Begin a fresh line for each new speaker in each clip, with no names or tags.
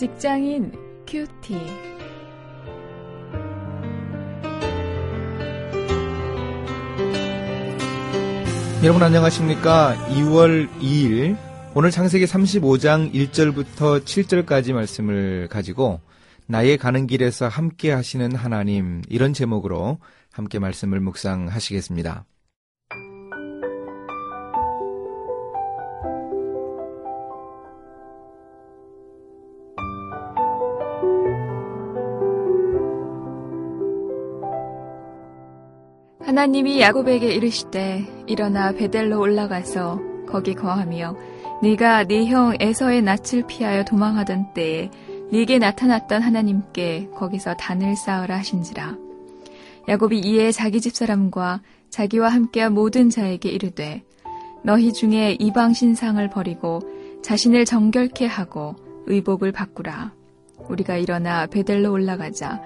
직장인 큐티.
여러분 안녕하십니까? 2월 2일 오늘 창세기 35장 1절부터 7절까지 말씀을 가지고 나의 가는 길에서 함께 하시는 하나님 이런 제목으로 함께 말씀을 묵상하시겠습니다.
하나님이 야곱에게 이르시되 일어나 베델로 올라가서 거기 거하며 네가 네 형 에서의 낯을 피하여 도망하던 때에 네게 나타났던 하나님께 거기서 단을 쌓으라 하신지라. 야곱이 이에 자기 집 사람과 자기와 함께한 모든 자에게 이르되 너희 중에 이방 신상을 버리고 자신을 정결케 하고 의복을 바꾸라. 우리가 일어나 베델로 올라가자.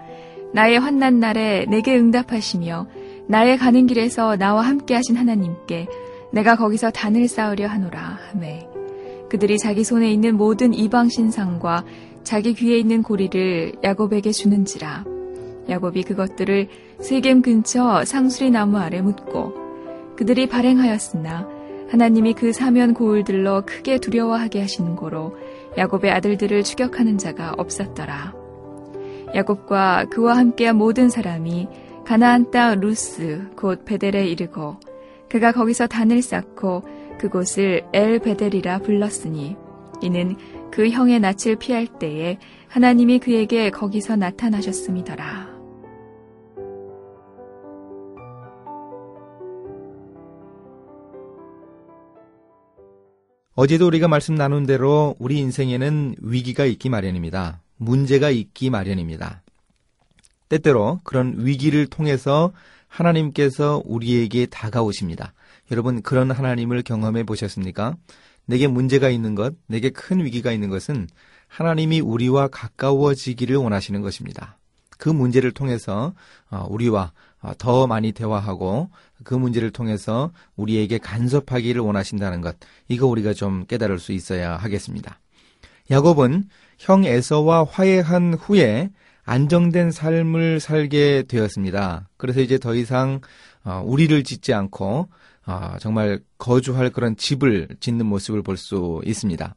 나의 환난 날에 내게 응답하시며 나의 가는 길에서 나와 함께 하신 하나님께 내가 거기서 단을 쌓으려 하노라. 하매 그들이 자기 손에 있는 모든 이방 신상과 자기 귀에 있는 고리를 야곱에게 주는지라. 야곱이 그것들을 세겜 근처 상수리 나무 아래 묻고 그들이 발행하였으나 하나님이 그 사면 고울들로 크게 두려워하게 하시는 고로 야곱의 아들들을 추격하는 자가 없었더라. 야곱과 그와 함께한 모든 사람이 가나안 땅 루스 곧 베델에 이르고 그가 거기서 단을 쌓고 그곳을 엘 베델이라 불렀으니 이는 그 형의 낯을 피할 때에 하나님이 그에게 거기서 나타나셨음이더라.
어제도 우리가 말씀 나눈 대로 우리 인생에는 위기가 있기 마련입니다. 문제가 있기 마련입니다. 때때로 그런 위기를 통해서 하나님께서 우리에게 다가오십니다. 여러분 그런 하나님을 경험해 보셨습니까? 내게 문제가 있는 것, 내게 큰 위기가 있는 것은 하나님이 우리와 가까워지기를 원하시는 것입니다. 그 문제를 통해서 어, 우리와 어, 더 많이 대화하고 그 문제를 통해서 우리에게 간섭하기를 원하신다는 것, 이거 우리가 좀 깨달을 수 있어야 하겠습니다. 야곱은 형 에서와 화해한 후에 안정된 삶을 살게 되었습니다. 그래서 이제 더 이상 어, 우리를 짓지 않고 어, 정말 거주할 그런 집을 짓는 모습을 볼 수 있습니다.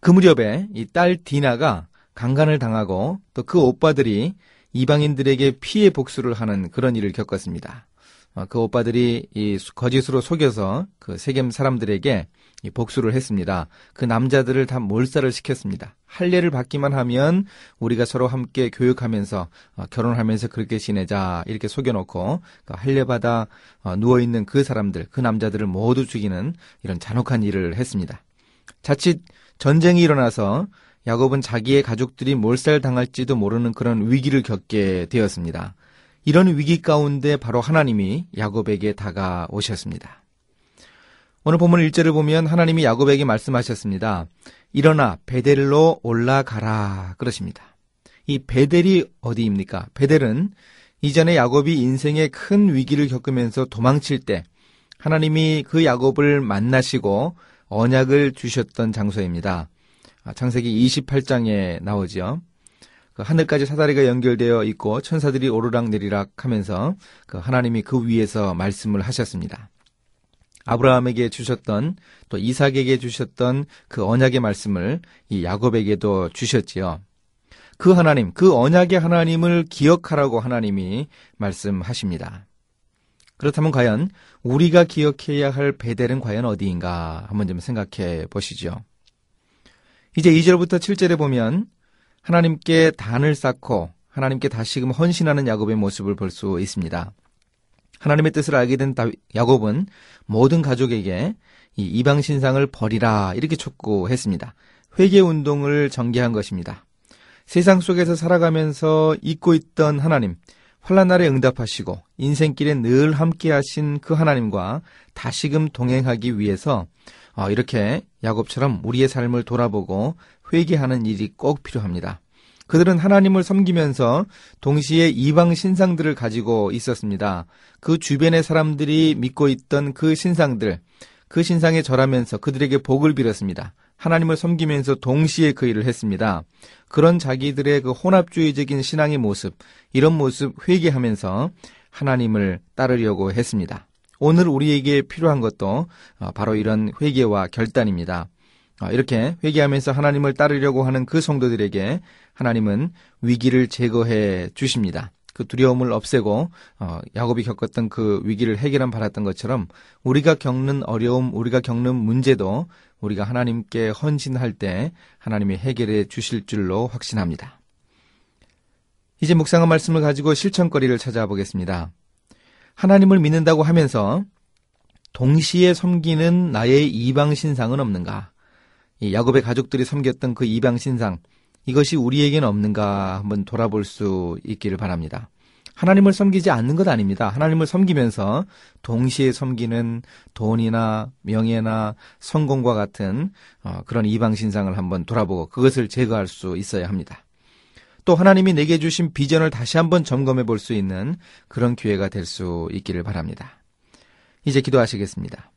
그 무렵에 이 딸 디나가 강간을 당하고 또 그 오빠들이 이방인들에게 피해 복수를 하는 그런 일을 겪었습니다. 어, 그 오빠들이 이 거짓으로 속여서 그 세겜 사람들에게 복수를 했습니다. 그 남자들을 다 몰살을 시켰습니다. 할례를 받기만 하면 우리가 서로 함께 교육하면서 어, 결혼하면서 그렇게 지내자 이렇게 속여놓고 그 할례 받아 어, 누워 있는 그 사람들, 그 남자들을 모두 죽이는 이런 잔혹한 일을 했습니다. 자칫 전쟁이 일어나서 야곱은 자기의 가족들이 몰살 당할지도 모르는 그런 위기를 겪게 되었습니다. 이런 위기 가운데 바로 하나님이 야곱에게 다가오셨습니다. 오늘 본문 1절을 보면 하나님이 야곱에게 말씀하셨습니다. 일어나 베델로 올라가라 그러십니다. 이 베델이 어디입니까? 베델은 이전에 야곱이 인생의 큰 위기를 겪으면서 도망칠 때 하나님이 그 야곱을 만나시고 언약을 주셨던 장소입니다. 아, 창세기 28장에 나오지요. 그 하늘까지 사다리가 연결되어 있고 천사들이 오르락 내리락 하면서 그 하나님이 그 위에서 말씀을 하셨습니다. 아브라함에게 주셨던 또 이삭에게 주셨던 그 언약의 말씀을 이 야곱에게도 주셨지요. 그 하나님, 그 언약의 하나님을 기억하라고 하나님이 말씀하십니다. 그렇다면 과연 우리가 기억해야 할 베델은 과연 어디인가 한번 좀 생각해 보시죠. 이제 2절부터 7절에 보면 하나님께 단을 쌓고 하나님께 다시금 헌신하는 야곱의 모습을 볼 수 있습니다. 하나님의 뜻을 알게 된 야곱은 모든 가족에게 이 이방 신상을 버리라 이렇게 촉구했습니다. 회개 운동을 전개한 것입니다. 세상 속에서 살아가면서 잊고 있던 하나님, 환란 날에 응답하시고 인생길에 늘 함께 하신 그 하나님과 다시금 동행하기 위해서 어, 이렇게 야곱처럼 우리의 삶을 돌아보고 회개하는 일이 꼭 필요합니다. 그들은 하나님을 섬기면서 동시에 이방 신상들을 가지고 있었습니다. 그 주변의 사람들이 믿고 있던 그 신상들, 그 신상에 절하면서 그들에게 복을 빌었습니다. 하나님을 섬기면서 동시에 그 일을 했습니다. 그런 자기들의 그 혼합주의적인 신앙의 모습, 이런 모습 회개하면서 하나님을 따르려고 했습니다. 오늘 우리에게 필요한 것도 어, 바로 이런 회개와 결단입니다. 어, 이렇게 회개하면서 하나님을 따르려고 하는 그 성도들에게 하나님은 위기를 제거해 주십니다. 그 두려움을 없애고 어, 야곱이 겪었던 그 위기를 해결한 바랐던 것처럼 우리가 겪는 어려움, 우리가 겪는 문제도 우리가 하나님께 헌신할 때 하나님이 해결해 주실 줄로 확신합니다. 이제 묵상한 말씀을 가지고 실천거리를 찾아보겠습니다. 하나님을 믿는다고 하면서 동시에 섬기는 나의 이방 신상은 없는가? 야곱의 가족들이 섬겼던 그 이방 신상 이것이 우리에게는 없는가 한번 돌아볼 수 있기를 바랍니다. 하나님을 섬기지 않는 것 아닙니다. 하나님을 섬기면서 동시에 섬기는 돈이나 명예나 성공과 같은 어, 그런 이방 신상을 한번 돌아보고 그것을 제거할 수 있어야 합니다. 또 하나님이 내게 주신 비전을 다시 한번 점검해 볼 수 있는 그런 기회가 될 수 있기를 바랍니다. 이제 기도하시겠습니다.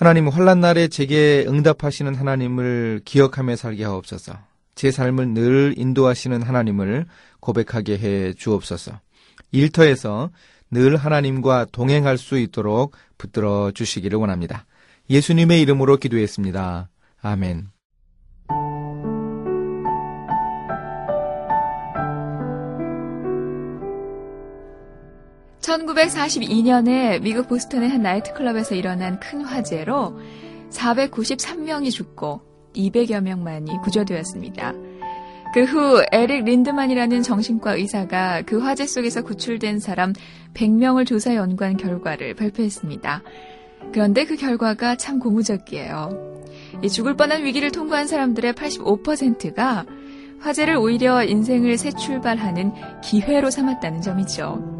하나님 환란 날에 제게 응답하시는 하나님을 기억하며 살게 하옵소서. 제 삶을 늘 인도하시는 하나님을 고백하게 해 주옵소서. 일터에서 늘 하나님과 동행할 수 있도록 붙들어 주시기를 원합니다. 예수님의 이름으로 기도했습니다. 아멘.
1942년에 미국 보스턴의 한 나이트클럽에서 일어난 큰 화재로 493명이 죽고 200여 명만이 구조되었습니다. 그 후 에릭 린드만이라는 정신과 의사가 그 화재 속에서 구출된 사람 100명을 조사 연구한 결과를 발표했습니다. 그런데 그 결과가 참 고무적이에요. 죽을 뻔한 위기를 통과한 사람들의 85%가 화재를 오히려 인생을 새 출발하는 기회로 삼았다는 점이죠.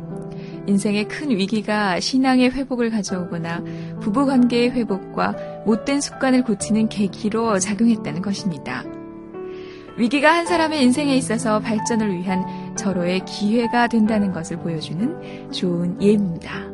인생의 큰 위기가 신앙의 회복을 가져오거나 부부 관계의 회복과 못된 습관을 고치는 계기로 작용했다는 것입니다. 위기가 한 사람의 인생에 있어서 발전을 위한 절호의 기회가 된다는 것을 보여주는 좋은 예입니다.